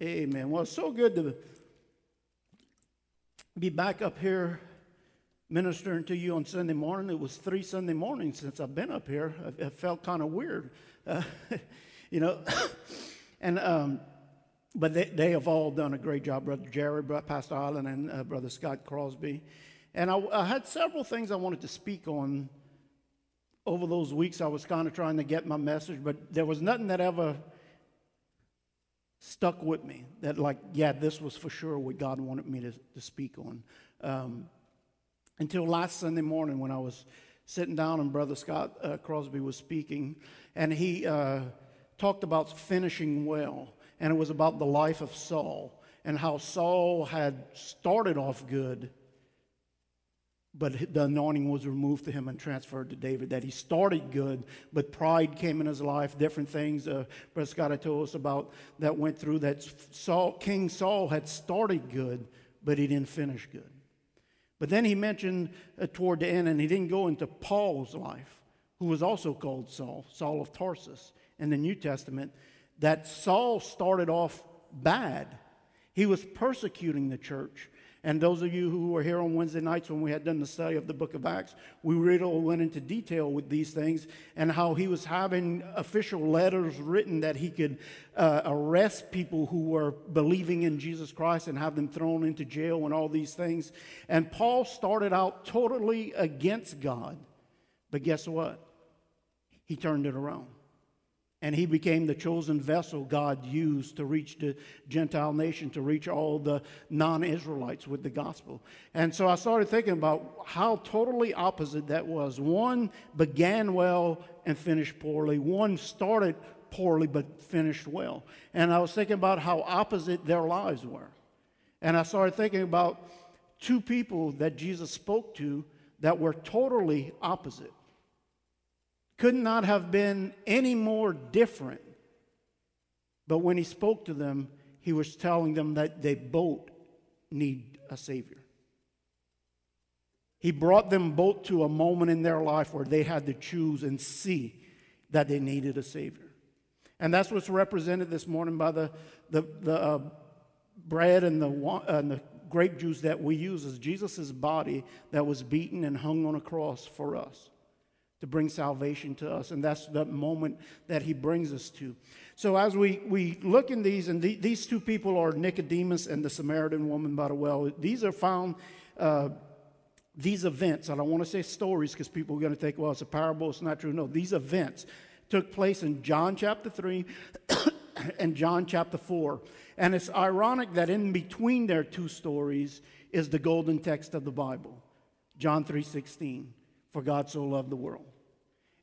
Amen. Well, it's so good to be back up here ministering to you on Sunday morning. It was three Sunday mornings since I've been up here. It felt kind of weird, uh, you know. and um, but they, they have all done a great job, Brother Jerry, Pastor Island, and uh, Brother Scott Crosby. And I, I had several things I wanted to speak on over those weeks. I was kind of trying to get my message, but there was nothing that ever stuck with me that, like, yeah, this was for sure what God wanted me to, to speak on. Um, until last Sunday morning when I was sitting down and Brother Scott uh, Crosby was speaking, and he uh, talked about finishing well, and it was about the life of Saul and how Saul had started off good but the anointing was removed to him and transferred to David. That he started good, but pride came in his life, different things. Uh, Brother Scott had told us about that went through that Saul, King Saul had started good, but he didn't finish good. But then he mentioned uh, toward the end, and he didn't go into Paul's life, who was also called Saul, Saul of Tarsus in the New Testament, that Saul started off bad. He was persecuting the church. And those of you who were here on Wednesday nights when we had done the study of the book of Acts, we really went into detail with these things and how he was having official letters written that he could uh, arrest people who were believing in Jesus Christ and have them thrown into jail and all these things. And Paul started out totally against God. But guess what? He turned it around. And he became the chosen vessel God used to reach the Gentile nation, to reach all the non Israelites with the gospel. And so I started thinking about how totally opposite that was. One began well and finished poorly, one started poorly but finished well. And I was thinking about how opposite their lives were. And I started thinking about two people that Jesus spoke to that were totally opposite could not have been any more different. But when he spoke to them, he was telling them that they both need a Savior. He brought them both to a moment in their life where they had to choose and see that they needed a Savior. And that's what's represented this morning by the, the, the uh, bread and the, uh, and the grape juice that we use as Jesus' body that was beaten and hung on a cross for us to bring salvation to us. And that's the moment that he brings us to. So as we, we look in these, and the, these two people are Nicodemus and the Samaritan woman by the well. These are found, uh, these events, I don't want to say stories because people are going to think, well, it's a parable, it's not true. No, these events took place in John chapter 3 and John chapter 4. And it's ironic that in between their two stories is the golden text of the Bible, John 3:16 for God so loved the world.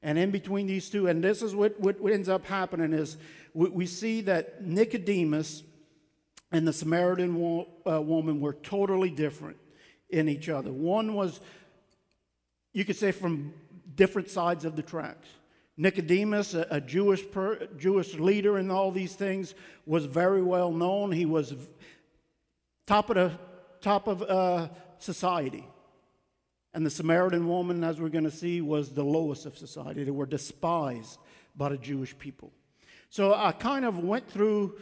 And in between these two, and this is what, what, ends up happening is we, we see that Nicodemus and the Samaritan wo, uh, woman were totally different in each other. One was, you could say, from different sides of the tracks. Nicodemus, a, a Jewish, per, Jewish leader in all these things, was very well known. He was top of the top of uh, society. And the Samaritan woman, as we're going to see, was the lowest of society. They were despised by the Jewish people. So I kind of went through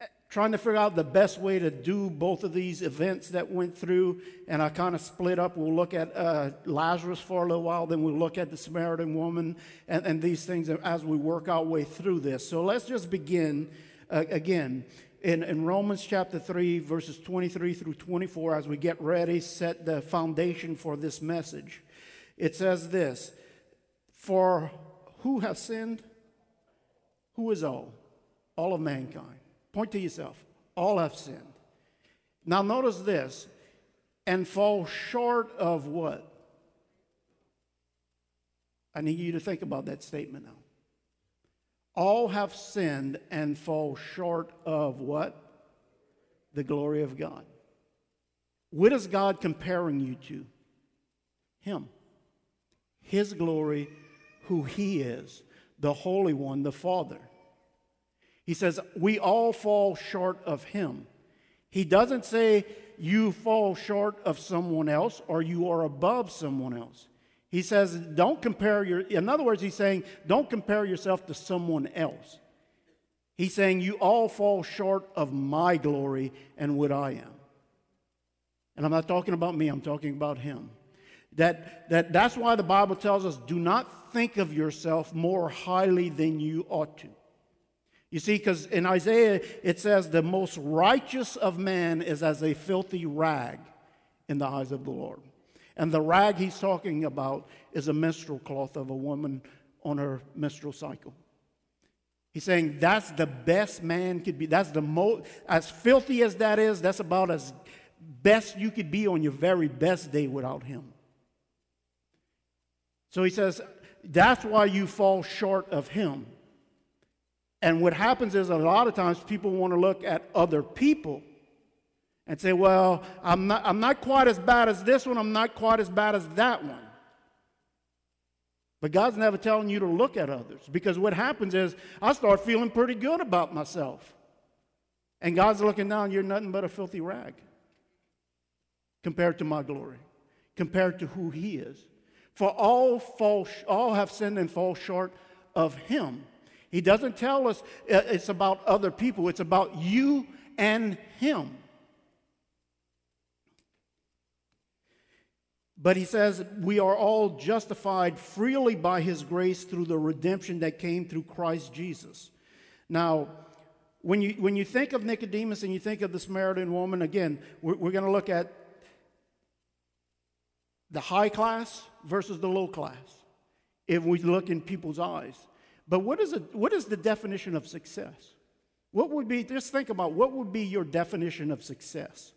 eh, trying to figure out the best way to do both of these events that went through, and I kind of split up. We'll look at uh, Lazarus for a little while, then we'll look at the Samaritan woman and, and these things as we work our way through this. So let's just begin uh, again in, in Romans chapter 3, verses 23 through 24, as we get ready, set the foundation for this message. It says this For who has sinned? Who is all? All of mankind. Point to yourself. All have sinned. Now, notice this and fall short of what? I need you to think about that statement now. All have sinned and fall short of what? The glory of God. What is God comparing you to? Him. His glory, who He is, the Holy One, the Father. He says, We all fall short of Him. He doesn't say you fall short of someone else or you are above someone else. He says, don't compare your, in other words, he's saying, don't compare yourself to someone else. He's saying, You all fall short of my glory and what I am. And I'm not talking about me, I'm talking about him. That, that that's why the Bible tells us do not think of yourself more highly than you ought to. You see, because in Isaiah it says, the most righteous of man is as a filthy rag in the eyes of the Lord. And the rag he's talking about is a menstrual cloth of a woman on her menstrual cycle. He's saying that's the best man could be. That's the most, as filthy as that is, that's about as best you could be on your very best day without him. So he says, that's why you fall short of him. And what happens is a lot of times people want to look at other people and say, well, I'm not, I'm not quite as bad as this one, I'm not quite as bad as that one. But God's never telling you to look at others because what happens is I start feeling pretty good about myself. And God's looking down, you're nothing but a filthy rag compared to my glory, compared to who He is. For all, fall, all have sinned and fall short of Him. He doesn't tell us uh, it's about other people, it's about you and Him. But he says, We are all justified freely by his grace through the redemption that came through Christ Jesus. Now, when you, when you think of Nicodemus and you think of the Samaritan woman, again, we're, we're going to look at the high class versus the low class if we look in people's eyes. But what is, it, what is the definition of success? What would be, just think about what would be your definition of success?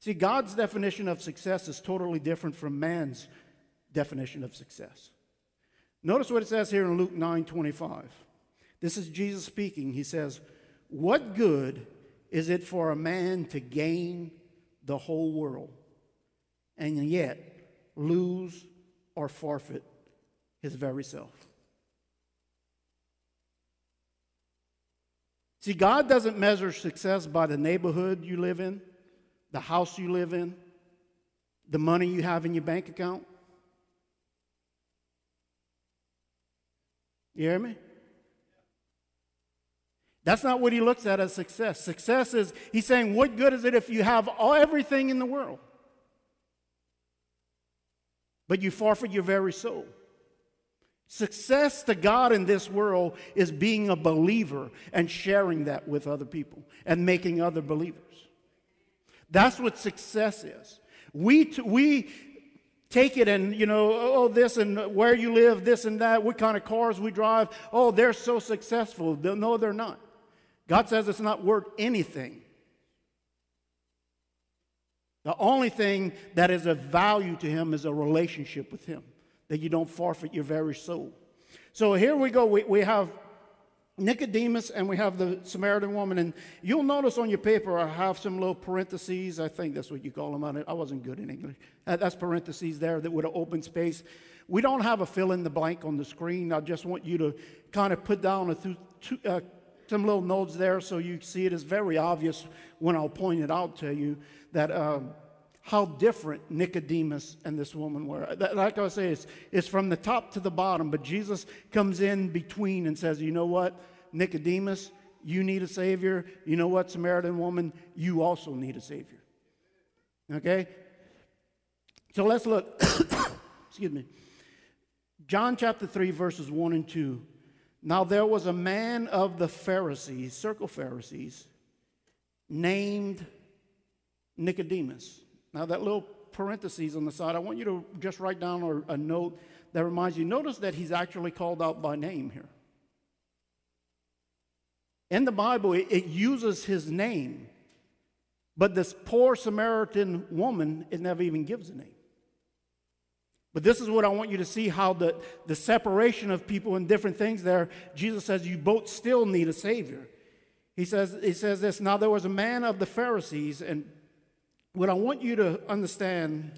See, God's definition of success is totally different from man's definition of success. Notice what it says here in Luke 9 25. This is Jesus speaking. He says, What good is it for a man to gain the whole world and yet lose or forfeit his very self? See, God doesn't measure success by the neighborhood you live in the house you live in, the money you have in your bank account? You hear me? That's not what he looks at as success. Success is, he's saying, what good is it if you have all, everything in the world, but you forfeit your very soul? Success to God in this world is being a believer and sharing that with other people and making other believers. That's what success is. We, t- we take it and, you know, oh, oh, this and where you live, this and that, what kind of cars we drive. Oh, they're so successful. No, they're not. God says it's not worth anything. The only thing that is of value to Him is a relationship with Him, that you don't forfeit your very soul. So here we go. We, we have Nicodemus and we have the Samaritan woman. And you'll notice on your paper, I have some little parentheses. I think that's what you call them. I wasn't good in English. That's parentheses there that would have open space. We don't have a fill in the blank on the screen. I just want you to kind of put down a th- two, uh, some little notes there so you see it. It's very obvious when I'll point it out to you that. Uh, how different Nicodemus and this woman were. Like I say, it's, it's from the top to the bottom, but Jesus comes in between and says, You know what, Nicodemus, you need a Savior. You know what, Samaritan woman, you also need a Savior. Okay? So let's look. Excuse me. John chapter 3, verses 1 and 2. Now there was a man of the Pharisees, circle Pharisees, named Nicodemus. Now, that little parentheses on the side, I want you to just write down a, a note that reminds you. Notice that he's actually called out by name here. In the Bible, it, it uses his name, but this poor Samaritan woman, it never even gives a name. But this is what I want you to see how the, the separation of people and different things there, Jesus says, you both still need a Savior. He says, he says this Now there was a man of the Pharisees, and what I want you to understand,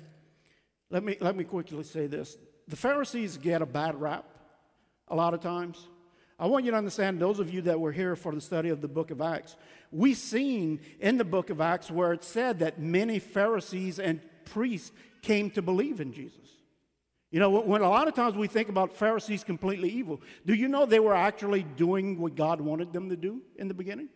let me, let me quickly say this. The Pharisees get a bad rap a lot of times. I want you to understand, those of you that were here for the study of the book of Acts, we've seen in the book of Acts where it said that many Pharisees and priests came to believe in Jesus. You know, when a lot of times we think about Pharisees completely evil, do you know they were actually doing what God wanted them to do in the beginning?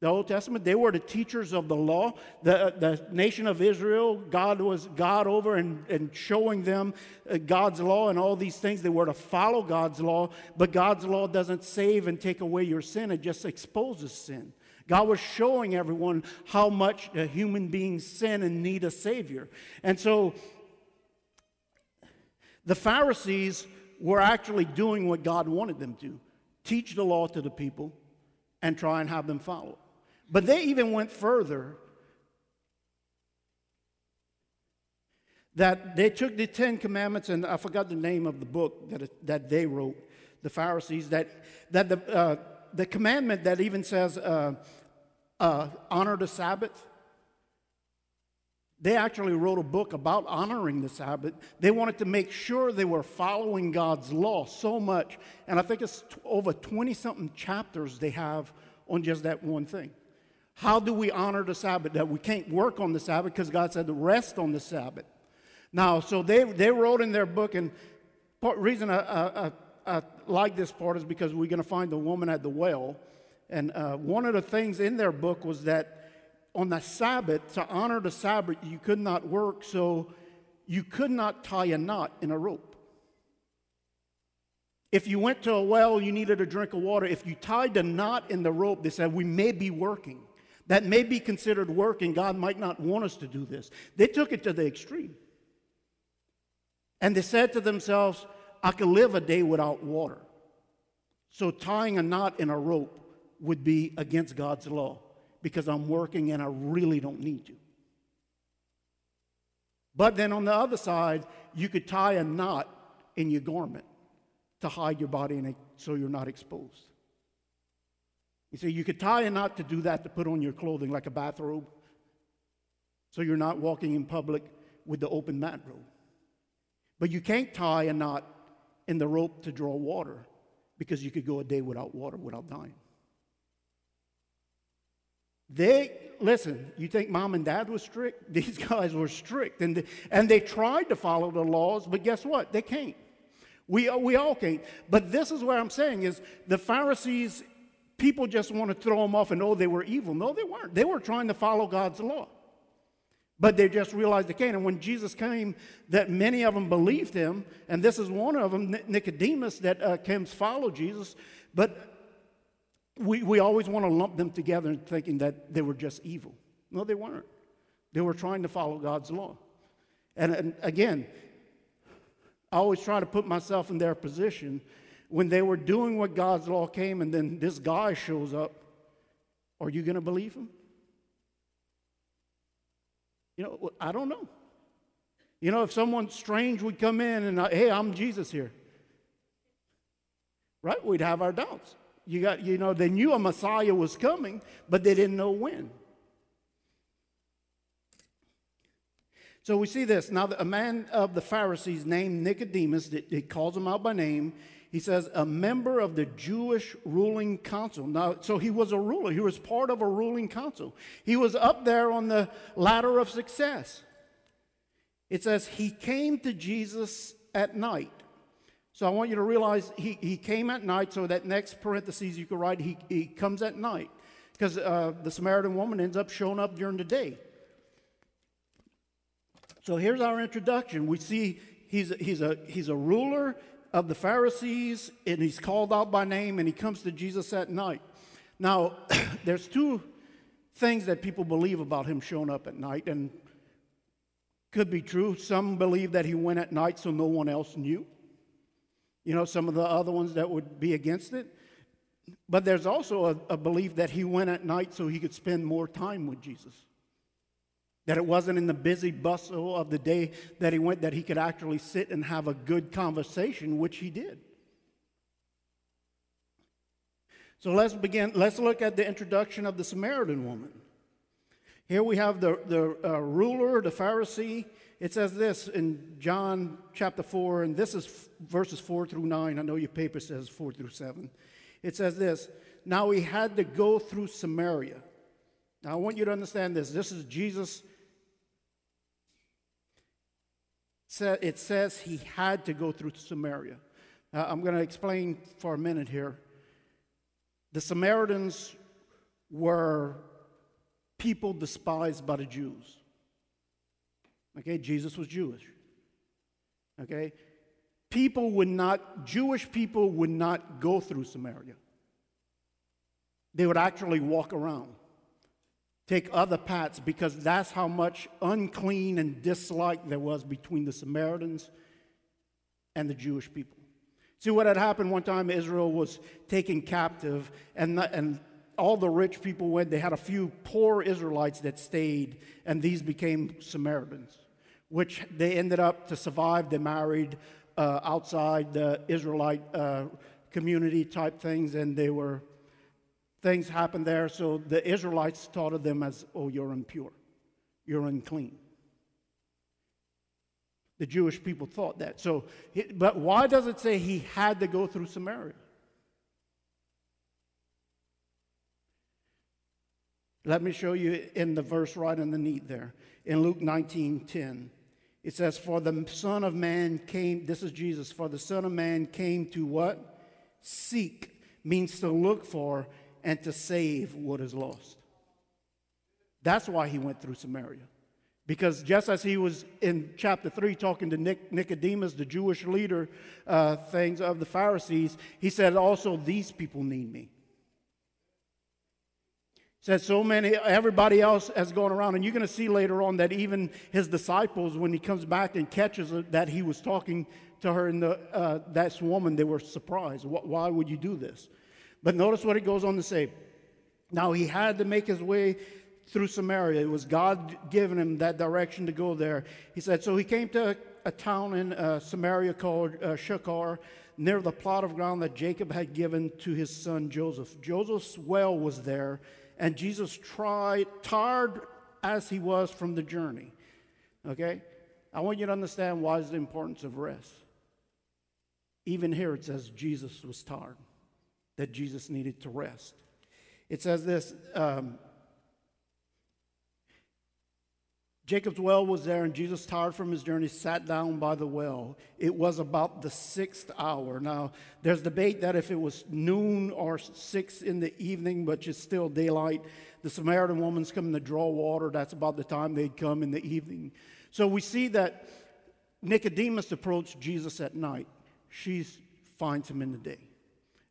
The Old Testament, they were the teachers of the law. The, the nation of Israel, God was God over and, and showing them uh, God's law and all these things. They were to follow God's law, but God's law doesn't save and take away your sin, it just exposes sin. God was showing everyone how much human beings sin and need a Savior. And so the Pharisees were actually doing what God wanted them to teach the law to the people and try and have them follow. But they even went further that they took the Ten Commandments, and I forgot the name of the book that, that they wrote, the Pharisees, that, that the, uh, the commandment that even says, uh, uh, honor the Sabbath. They actually wrote a book about honoring the Sabbath. They wanted to make sure they were following God's law so much. And I think it's over 20 something chapters they have on just that one thing. How do we honor the Sabbath? That we can't work on the Sabbath because God said to rest on the Sabbath. Now, so they, they wrote in their book, and part, reason I, I, I, I like this part is because we're going to find the woman at the well and uh, one of the things in their book was that on the Sabbath, to honor the Sabbath, you could not work, so you could not tie a knot in a rope. If you went to a well, you needed a drink of water. If you tied the knot in the rope, they said, We may be working. That may be considered work, and God might not want us to do this. They took it to the extreme. And they said to themselves, I could live a day without water. So tying a knot in a rope would be against God's law because I'm working and I really don't need to. But then on the other side, you could tie a knot in your garment to hide your body it, so you're not exposed. You see, you could tie a knot to do that to put on your clothing like a bathrobe so you're not walking in public with the open mat robe. But you can't tie a knot in the rope to draw water because you could go a day without water without dying. They, listen, you think mom and dad was strict? These guys were strict. And they, and they tried to follow the laws, but guess what? They can't. We, we all can't. But this is what I'm saying is the Pharisees, people just want to throw them off and oh, they were evil. No, they weren't. They were trying to follow God's law. But they just realized they can't. And when Jesus came, that many of them believed him, and this is one of them, Nicodemus, that uh, came to follow Jesus. But we, we always want to lump them together thinking that they were just evil. No, they weren't. They were trying to follow God's law. And, and again, I always try to put myself in their position when they were doing what God's law came and then this guy shows up. Are you going to believe him? You know, I don't know. You know, if someone strange would come in and, uh, hey, I'm Jesus here, right? We'd have our doubts. You got, you know, they knew a Messiah was coming, but they didn't know when. So we see this. Now, a man of the Pharisees named Nicodemus, he calls him out by name. He says, a member of the Jewish ruling council. Now, so he was a ruler, he was part of a ruling council. He was up there on the ladder of success. It says, he came to Jesus at night. So I want you to realize he, he came at night, so that next parentheses you could write, he, he comes at night. Because uh, the Samaritan woman ends up showing up during the day. So here's our introduction. We see he's, he's, a, he's a ruler of the Pharisees, and he's called out by name, and he comes to Jesus at night. Now, there's two things that people believe about him showing up at night, and could be true. Some believe that he went at night so no one else knew. You know, some of the other ones that would be against it. But there's also a, a, belief that he went at night so he could spend more time with Jesus. That it wasn't in the busy bustle of the day that he went that he could actually sit and have a good conversation, which he did. So let's begin. Let's look at the introduction of the Samaritan woman. Here we have the, the uh, ruler, the Pharisee, it says this in John chapter 4, and this is verses 4 through 9. I know your paper says 4 through 7. It says this Now he had to go through Samaria. Now I want you to understand this. This is Jesus it says he had to go through Samaria. I'm going to explain for a minute here. The Samaritans were people despised by the Jews. Okay, Jesus was Jewish. Okay, people would not, Jewish people would not go through Samaria. They would actually walk around, take other paths, because that's how much unclean and dislike there was between the Samaritans and the Jewish people. See what had happened one time, Israel was taken captive, and, and all the rich people went. They had a few poor Israelites that stayed, and these became Samaritans, which they ended up to survive. They married uh, outside the Israelite uh, community type things, and they were things happened there. So the Israelites thought of them as, oh, you're impure, you're unclean. The Jewish people thought that. So, but why does it say he had to go through Samaria? Let me show you in the verse right in the underneath there. In Luke 19 10, it says, For the Son of Man came, this is Jesus, for the Son of Man came to what? Seek, means to look for and to save what is lost. That's why he went through Samaria. Because just as he was in chapter 3 talking to Nicodemus, the Jewish leader, uh, things of the Pharisees, he said, Also, these people need me. Said so many, everybody else has gone around, and you're going to see later on that even his disciples, when he comes back and catches that he was talking to her and the, uh, that woman, they were surprised. Why would you do this? But notice what it goes on to say. Now he had to make his way through Samaria. It was God giving him that direction to go there. He said, So he came to a town in uh, Samaria called uh, near the plot of ground that Jacob had given to his son Joseph. Joseph's well was there, and Jesus tried, tired as he was from the journey. Okay? I want you to understand why is the importance of rest. Even here it says Jesus was tired, that Jesus needed to rest. It says this um, Jacob's well was there, and Jesus, tired from his journey, sat down by the well. It was about the sixth hour. Now, there's debate that if it was noon or six in the evening, but it's still daylight, the Samaritan woman's coming to draw water. That's about the time they'd come in the evening. So we see that Nicodemus approached Jesus at night. She finds him in the day.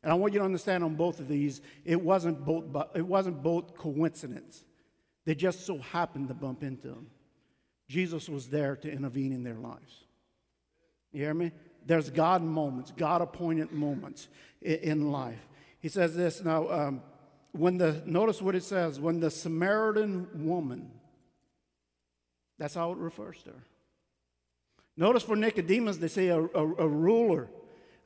And I want you to understand on both of these, it wasn't both, it wasn't both coincidence. They just so happened to bump into them. Jesus was there to intervene in their lives. You hear me? There's God moments, God appointed moments in life. He says this now, um, when the, notice what it says, when the Samaritan woman, that's how it refers to her. Notice for Nicodemus, they say a, a, a ruler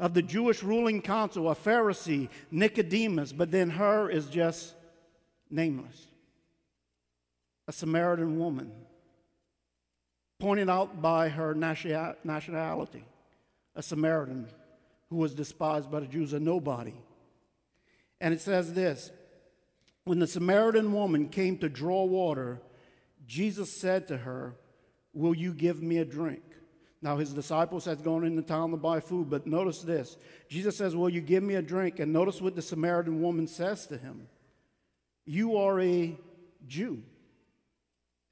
of the Jewish ruling council, a Pharisee, Nicodemus, but then her is just nameless. A Samaritan woman pointed out by her nationality, a Samaritan who was despised by the Jews, a nobody. And it says this When the Samaritan woman came to draw water, Jesus said to her, Will you give me a drink? Now, his disciples had gone into town to buy food, but notice this. Jesus says, Will you give me a drink? And notice what the Samaritan woman says to him You are a Jew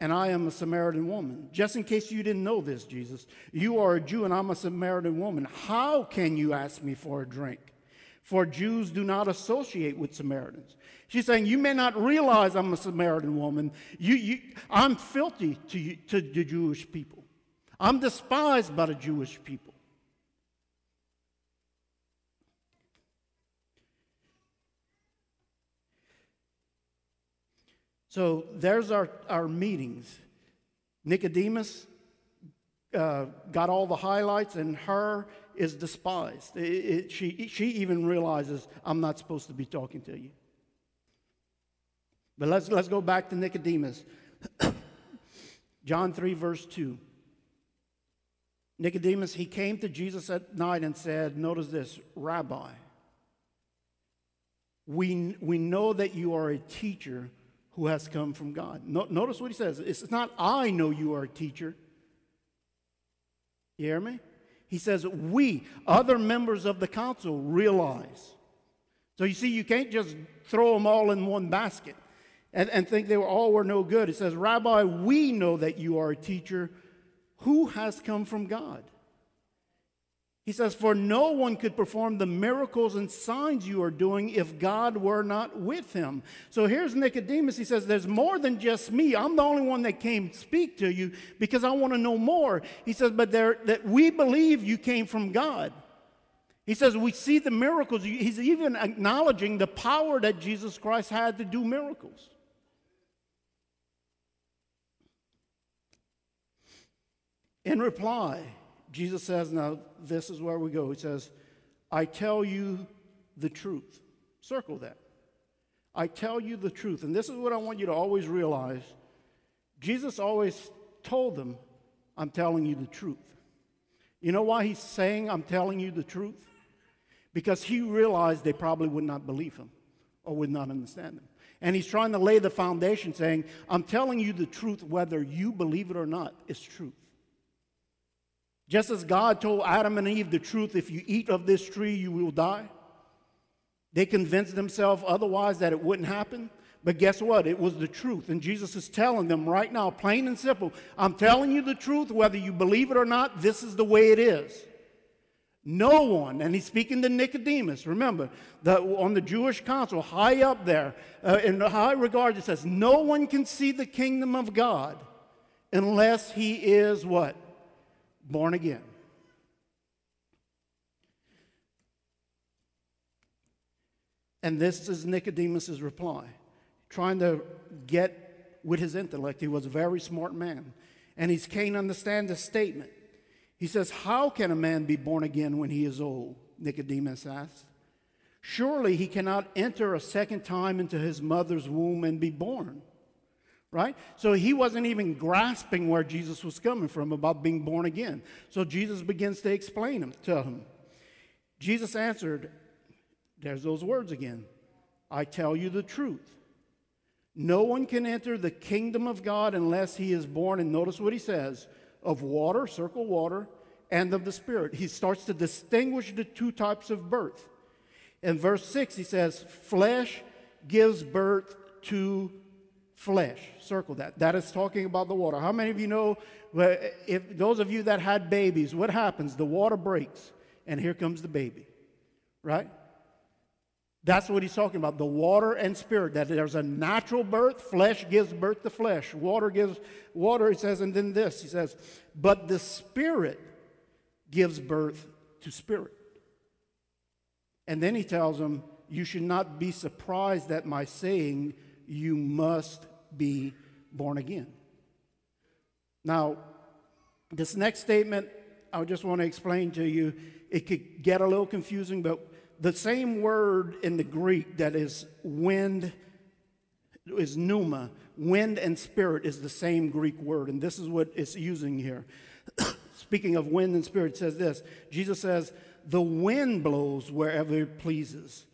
and I am a Samaritan woman. Just in case you didn't know this, Jesus, you are a Jew and I'm a Samaritan woman. How can you ask me for a drink? For Jews do not associate with Samaritans. She's saying, You may not realize I'm a Samaritan woman. You, you, I'm filthy to, you, to the Jewish people, I'm despised by the Jewish people. So there's our, our meetings. Nicodemus uh, got all the highlights, and her is despised. It, it, she, she even realizes, I'm not supposed to be talking to you. But let's, let's go back to Nicodemus. John 3, verse 2. Nicodemus, he came to Jesus at night and said, Notice this, Rabbi, we, we know that you are a teacher who has come from God. No, notice what he says. It's not, I know you are a teacher. You hear me? He says, We, other members of the council, realize. So you see, you can't just throw them all in one basket and, and think they were all were no good. It says, Rabbi, we know that you are a teacher who has come from God. He says, For no one could perform the miracles and signs you are doing if God were not with him. So here's Nicodemus. He says, There's more than just me. I'm the only one that came speak to you because I want to know more. He says, But there, that we believe you came from God. He says, We see the miracles. He's even acknowledging the power that Jesus Christ had to do miracles. In reply, Jesus says, now this is where we go. He says, I tell you the truth. Circle that. I tell you the truth. And this is what I want you to always realize. Jesus always told them, I'm telling you the truth. You know why he's saying, I'm telling you the truth? Because he realized they probably would not believe him or would not understand him. And he's trying to lay the foundation saying, I'm telling you the truth, whether you believe it or not, it's truth. Just as God told Adam and Eve the truth if you eat of this tree, you will die. They convinced themselves otherwise that it wouldn't happen. But guess what? It was the truth. And Jesus is telling them right now, plain and simple I'm telling you the truth, whether you believe it or not, this is the way it is. No one, and he's speaking to Nicodemus, remember, the, on the Jewish council, high up there, uh, in high regard, it says, No one can see the kingdom of God unless he is what? Born again. And this is Nicodemus' reply, trying to get with his intellect. He was a very smart man, and he can't understand the statement. He says, How can a man be born again when he is old? Nicodemus asked. Surely he cannot enter a second time into his mother's womb and be born right? So he wasn't even grasping where Jesus was coming from about being born again. So Jesus begins to explain him to him. Jesus answered, there's those words again. I tell you the truth. No one can enter the kingdom of God unless he is born, and notice what he says of water, circle water, and of the Spirit. He starts to distinguish the two types of birth. In verse 6, he says, Flesh gives birth to flesh. Circle that. That is talking about the water. How many of you know, if those of you that had babies, what happens? The water breaks, and here comes the baby, right? That's what he's talking about the water and spirit. That there's a natural birth, flesh gives birth to flesh. Water gives water, he says, and then this, he says, but the spirit gives birth to spirit. And then he tells them, You should not be surprised at my saying, You must be born again. Now, this next statement, I just want to explain to you, it could get a little confusing, but the same word in the Greek that is wind is pneuma, wind and spirit is the same Greek word, and this is what it's using here. Speaking of wind and spirit, says this Jesus says, The wind blows wherever it pleases.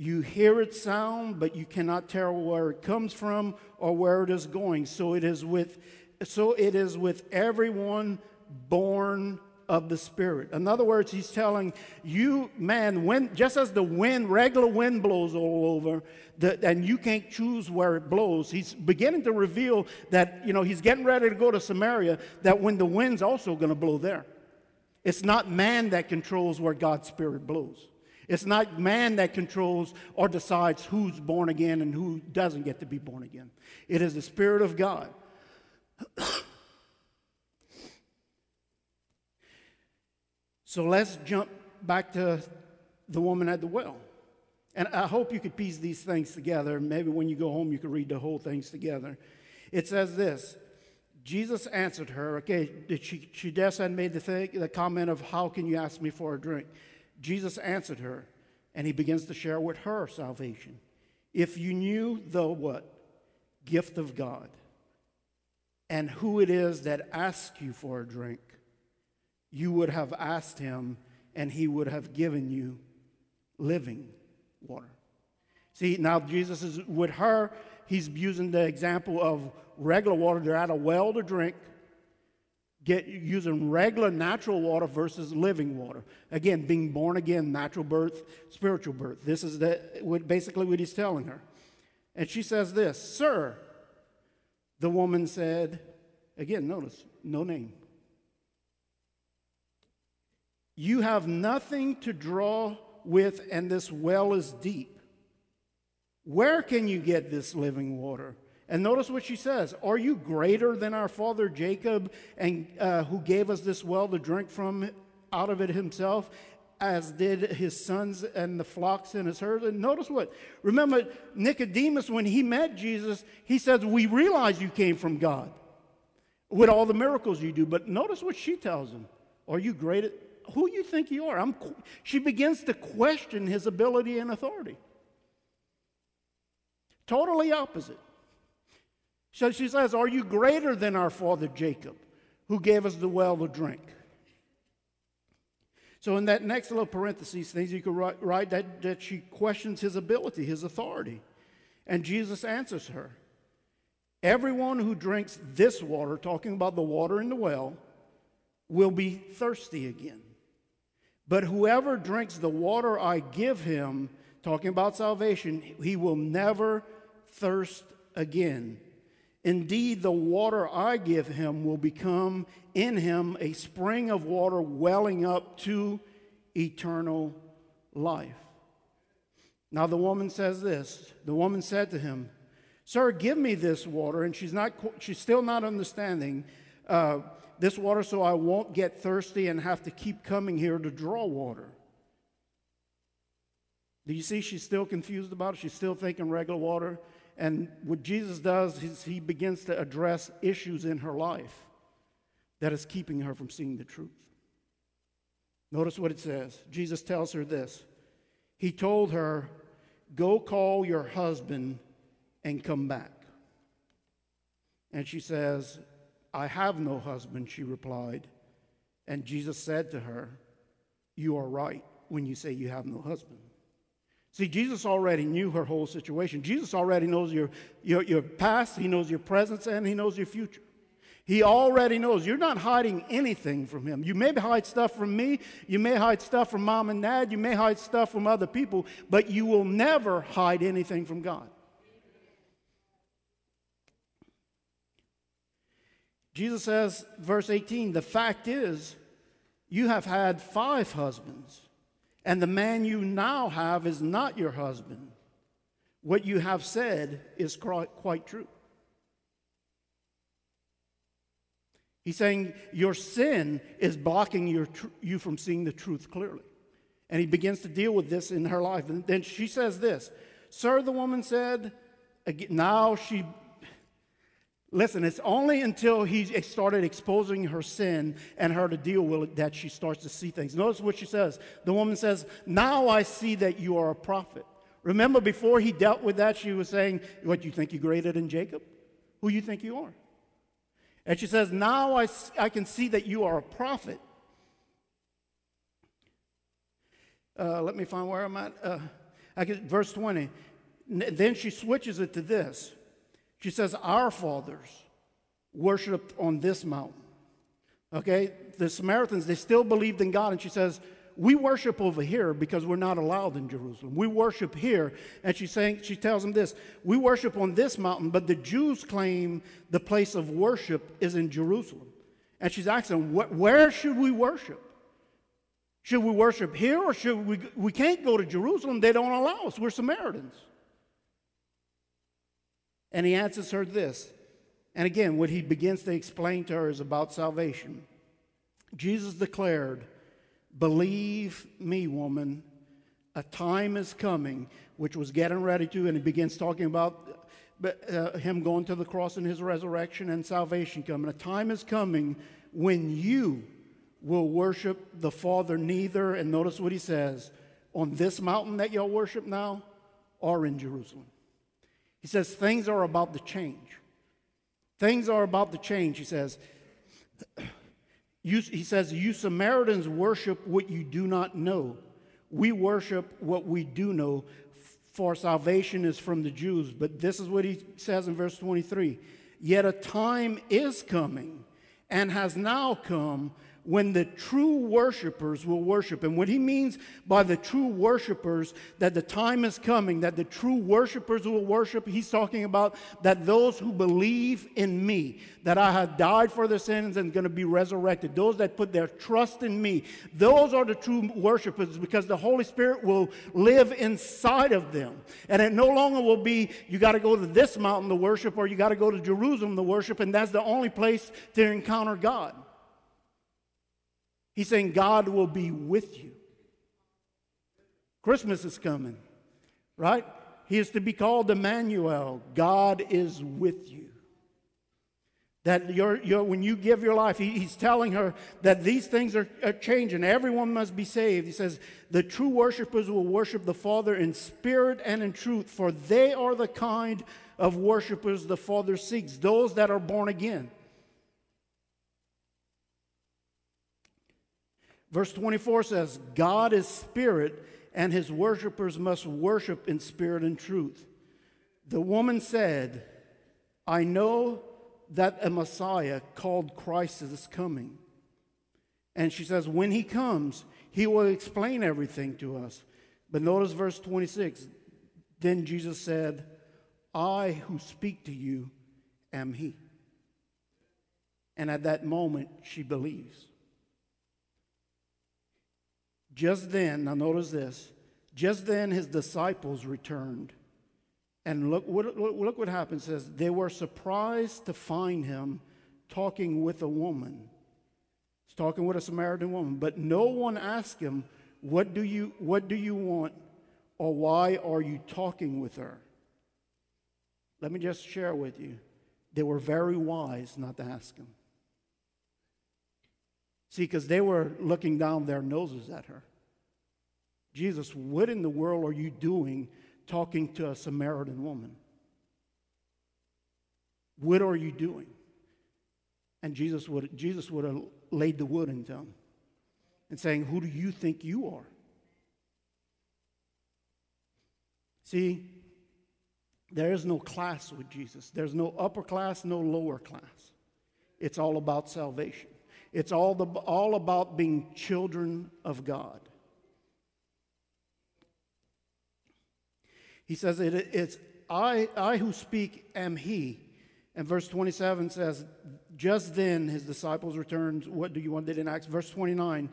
You hear its sound, but you cannot tell where it comes from or where it is going. So it is with, so it is with everyone born of the Spirit. In other words, he's telling you, man, when, just as the wind, regular wind blows all over, the, and you can't choose where it blows, he's beginning to reveal that, you know, he's getting ready to go to Samaria, that when the wind's also going to blow there. It's not man that controls where God's Spirit blows. It's not man that controls or decides who's born again and who doesn't get to be born again. It is the Spirit of God. so let's jump back to the woman at the well. And I hope you could piece these things together. Maybe when you go home, you can read the whole things together. It says this Jesus answered her, okay, did she, she just had made the, thing, the comment of, How can you ask me for a drink? Jesus answered her, and he begins to share with her salvation. If you knew the what? Gift of God, and who it is that asks you for a drink, you would have asked him, and he would have given you living water. See, now Jesus is with her, he's using the example of regular water. They're at a well to drink. Get using regular natural water versus living water. Again, being born again, natural birth, spiritual birth. This is the, what, basically what he's telling her. And she says this, Sir, the woman said, again, notice, no name. You have nothing to draw with, and this well is deep. Where can you get this living water? And notice what she says Are you greater than our father Jacob, and, uh, who gave us this well to drink from out of it himself, as did his sons and the flocks and his herds? And notice what? Remember, Nicodemus, when he met Jesus, he says, We realize you came from God with all the miracles you do. But notice what she tells him Are you greater? Who you think you are? I'm, she begins to question his ability and authority. Totally opposite. So she says, Are you greater than our father Jacob, who gave us the well to drink? So, in that next little parentheses, things you could write, write that, that she questions his ability, his authority. And Jesus answers her Everyone who drinks this water, talking about the water in the well, will be thirsty again. But whoever drinks the water I give him, talking about salvation, he will never thirst again. Indeed, the water I give him will become in him a spring of water welling up to eternal life. Now, the woman says this The woman said to him, Sir, give me this water. And she's, not, she's still not understanding uh, this water so I won't get thirsty and have to keep coming here to draw water. Do you see she's still confused about it? She's still thinking regular water. And what Jesus does is he begins to address issues in her life that is keeping her from seeing the truth. Notice what it says. Jesus tells her this. He told her, Go call your husband and come back. And she says, I have no husband, she replied. And Jesus said to her, You are right when you say you have no husband. See, Jesus already knew her whole situation. Jesus already knows your, your, your past, He knows your present, and He knows your future. He already knows. You're not hiding anything from Him. You may hide stuff from me, you may hide stuff from mom and dad, you may hide stuff from other people, but you will never hide anything from God. Jesus says, verse 18, the fact is, you have had five husbands and the man you now have is not your husband. What you have said is quite true. He's saying your sin is blocking your you from seeing the truth clearly. And he begins to deal with this in her life. And then she says this Sir, the woman said, now she Listen, it's only until he started exposing her sin and her to deal with it that she starts to see things. Notice what she says. The woman says, Now I see that you are a prophet. Remember, before he dealt with that, she was saying, What, you think you're greater than Jacob? Who you think you are? And she says, Now I, I can see that you are a prophet. Uh, let me find where I'm at. Uh, I get, verse 20. Then she switches it to this. She says, Our fathers worshiped on this mountain. Okay? The Samaritans, they still believed in God. And she says, We worship over here because we're not allowed in Jerusalem. We worship here. And she's saying, she tells them this We worship on this mountain, but the Jews claim the place of worship is in Jerusalem. And she's asking, Where should we worship? Should we worship here or should we? We can't go to Jerusalem. They don't allow us. We're Samaritans. And he answers her this. And again, what he begins to explain to her is about salvation. Jesus declared, Believe me, woman, a time is coming, which was getting ready to, and he begins talking about uh, him going to the cross and his resurrection and salvation coming. A time is coming when you will worship the Father neither, and notice what he says, on this mountain that y'all worship now or in Jerusalem. He says things are about to change. Things are about to change, he says. You, he says, You Samaritans worship what you do not know. We worship what we do know, for salvation is from the Jews. But this is what he says in verse 23 Yet a time is coming, and has now come when the true worshipers will worship. And what he means by the true worshipers, that the time is coming, that the true worshipers will worship, he's talking about that those who believe in me, that I have died for their sins and going to be resurrected, those that put their trust in me, those are the true worshipers because the Holy Spirit will live inside of them. And it no longer will be, you got to go to this mountain to worship or you got to go to Jerusalem to worship, and that's the only place to encounter God. He's saying God will be with you. Christmas is coming, right? He is to be called Emmanuel. God is with you. That you're, you're, when you give your life, he, he's telling her that these things are, are changing. Everyone must be saved. He says, The true worshipers will worship the Father in spirit and in truth, for they are the kind of worshipers the Father seeks, those that are born again. Verse 24 says, God is spirit, and his worshippers must worship in spirit and truth. The woman said, I know that a Messiah called Christ is coming. And she says, When he comes, he will explain everything to us. But notice verse 26. Then Jesus said, I who speak to you am he. And at that moment, she believes. Just then, now notice this, just then his disciples returned. And look, what, look what happens. It says, they were surprised to find him talking with a woman. He's talking with a Samaritan woman. But no one asked him, what do you, what do you want? Or why are you talking with her? Let me just share with you. They were very wise not to ask him. See, because they were looking down their noses at her. Jesus, what in the world are you doing talking to a Samaritan woman? What are you doing? And Jesus would, Jesus would have laid the wood into him and saying, Who do you think you are? See, there is no class with Jesus. There's no upper class, no lower class. It's all about salvation. It's all, the, all about being children of God. He says, it, It's I, I who speak am he. And verse 27 says, Just then his disciples returned. What do you want? They didn't ask. Verse 29,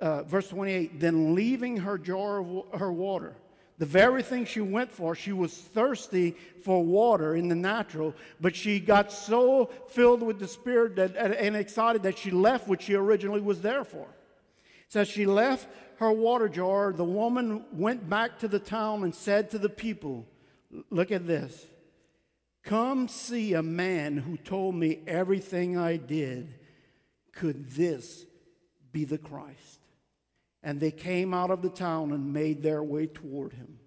uh, verse 28, then leaving her jar of her water. The very thing she went for, she was thirsty for water in the natural, but she got so filled with the Spirit that, and excited that she left what she originally was there for. So she left her water jar. The woman went back to the town and said to the people, Look at this. Come see a man who told me everything I did. Could this be the Christ? And they came out of the town and made their way toward him.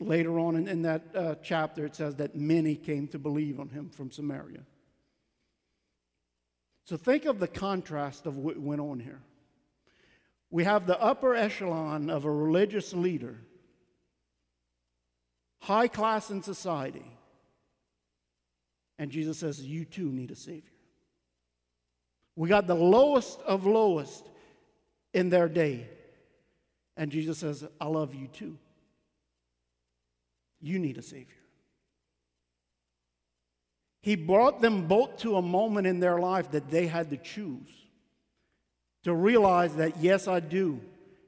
Later on in, in that uh, chapter, it says that many came to believe on him from Samaria. So think of the contrast of what went on here. We have the upper echelon of a religious leader, high class in society. And Jesus says, You too need a Savior. We got the lowest of lowest in their day. And Jesus says, I love you too. You need a Savior. He brought them both to a moment in their life that they had to choose to realize that, yes, I do,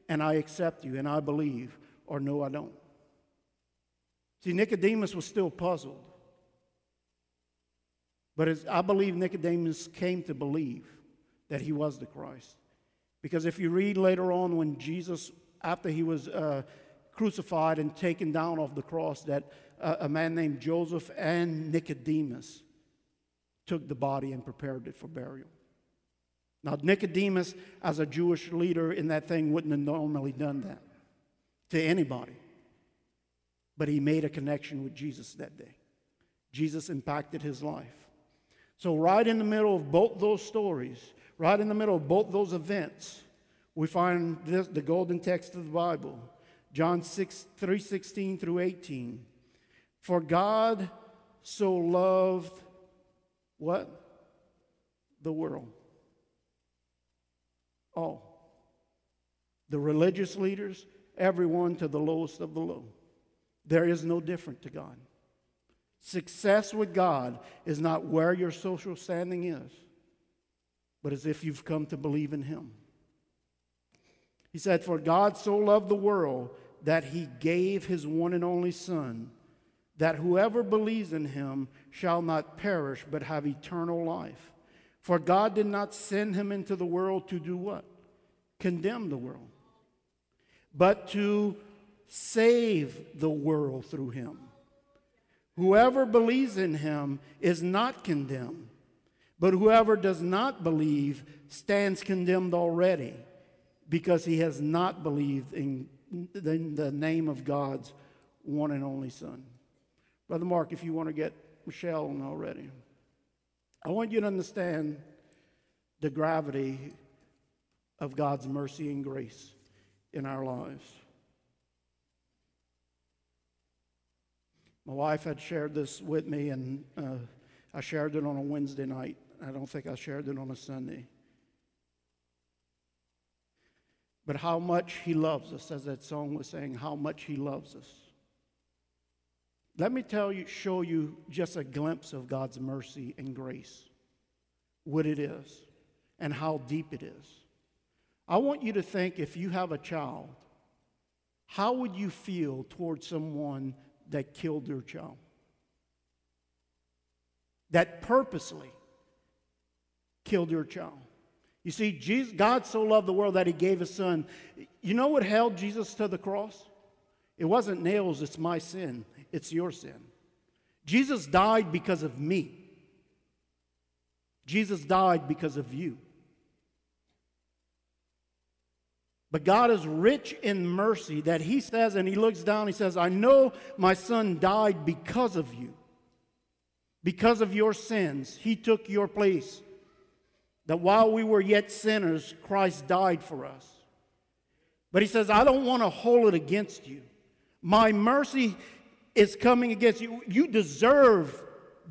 and I accept you, and I believe, or no, I don't. See, Nicodemus was still puzzled. But I believe Nicodemus came to believe that he was the Christ. Because if you read later on when Jesus, after he was uh, crucified and taken down off the cross, that uh, a man named Joseph and Nicodemus took the body and prepared it for burial. Now, Nicodemus, as a Jewish leader in that thing, wouldn't have normally done that to anybody. But he made a connection with Jesus that day. Jesus impacted his life. So, right in the middle of both those stories, right in the middle of both those events, we find this, the golden text of the Bible, John 6, 3 16 through 18. For God so loved what? the world. All. The religious leaders, everyone to the lowest of the low. There is no different to God. Success with God is not where your social standing is, but as if you've come to believe in Him. He said, For God so loved the world that He gave His one and only Son, that whoever believes in Him shall not perish, but have eternal life. For God did not send Him into the world to do what? Condemn the world, but to save the world through Him. Whoever believes in him is not condemned, but whoever does not believe stands condemned already because he has not believed in the name of God's one and only Son. Brother Mark, if you want to get Michelle on already, I want you to understand the gravity of God's mercy and grace in our lives. My wife had shared this with me, and uh, I shared it on a Wednesday night. I don't think I shared it on a Sunday. But how much He loves us, as that song was saying, how much He loves us. Let me tell you, show you just a glimpse of God's mercy and grace, what it is, and how deep it is. I want you to think if you have a child, how would you feel towards someone that killed their child. That purposely killed your child. You see, Jesus, God so loved the world that he gave his son. You know what held Jesus to the cross? It wasn't nails, it's my sin, it's your sin. Jesus died because of me. Jesus died because of you. But God is rich in mercy that He says, and He looks down, He says, I know my son died because of you. Because of your sins, He took your place. That while we were yet sinners, Christ died for us. But He says, I don't want to hold it against you. My mercy is coming against you. You deserve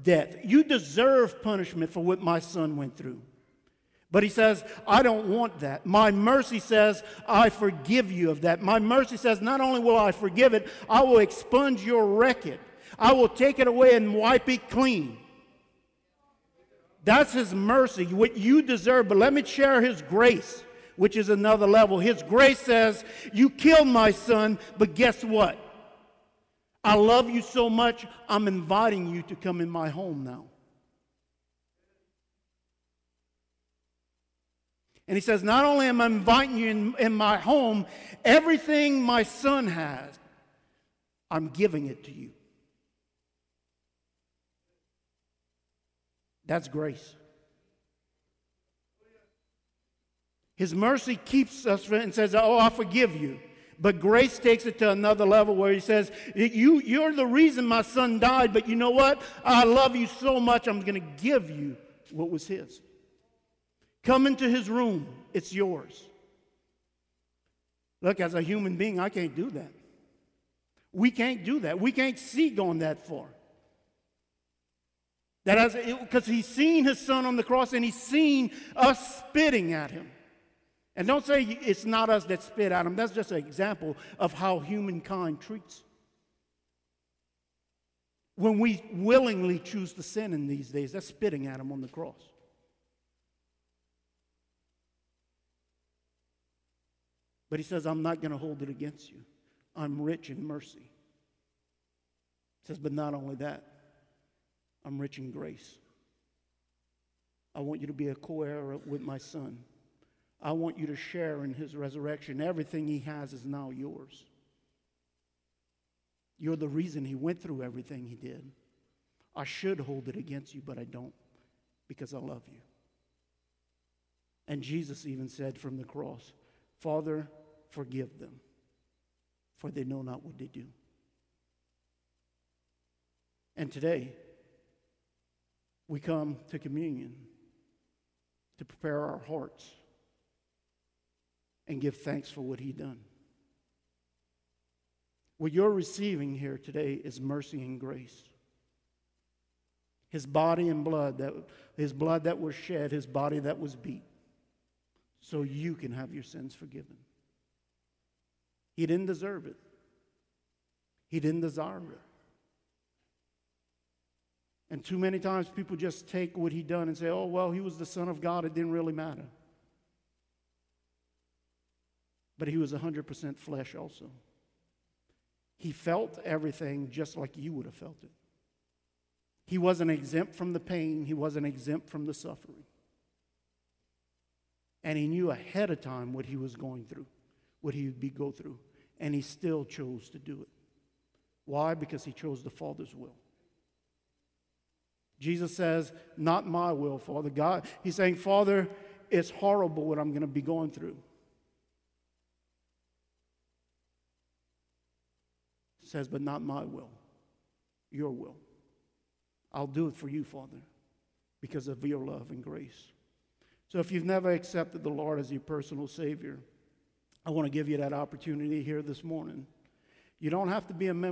death, you deserve punishment for what my son went through. But he says, I don't want that. My mercy says, I forgive you of that. My mercy says, not only will I forgive it, I will expunge your record. I will take it away and wipe it clean. That's his mercy, what you deserve. But let me share his grace, which is another level. His grace says, You killed my son, but guess what? I love you so much, I'm inviting you to come in my home now. And he says, Not only am I inviting you in, in my home, everything my son has, I'm giving it to you. That's grace. His mercy keeps us and says, Oh, I forgive you. But grace takes it to another level where he says, you, You're the reason my son died, but you know what? I love you so much, I'm going to give you what was his. Come into his room, it's yours. Look, as a human being, I can't do that. We can't do that. We can't see going that far. That as because he's seen his son on the cross and he's seen us spitting at him. And don't say it's not us that spit at him. That's just an example of how humankind treats. When we willingly choose to sin in these days, that's spitting at him on the cross. But he says, I'm not going to hold it against you. I'm rich in mercy. He says, but not only that, I'm rich in grace. I want you to be a co heir with my son. I want you to share in his resurrection. Everything he has is now yours. You're the reason he went through everything he did. I should hold it against you, but I don't because I love you. And Jesus even said from the cross, Father, forgive them, for they know not what they do. And today, we come to communion to prepare our hearts and give thanks for what He done. What you're receiving here today is mercy and grace. his body and blood, that, his blood that was shed, his body that was beat, so you can have your sins forgiven. He didn't deserve it, he didn't desire it. And too many times people just take what he done and say, oh, well, he was the Son of God, it didn't really matter. But he was 100% flesh also. He felt everything just like you would have felt it. He wasn't exempt from the pain, he wasn't exempt from the suffering. And he knew ahead of time what he was going through, what he would be go through, and he still chose to do it. Why? Because he chose the Father's will. Jesus says, Not my will, Father. God, he's saying, Father, it's horrible what I'm going to be going through. He says, But not my will, your will. I'll do it for you, Father, because of your love and grace. So if you've never accepted the Lord as your personal Savior, I want to give you that opportunity here this morning. You don't have to be a member.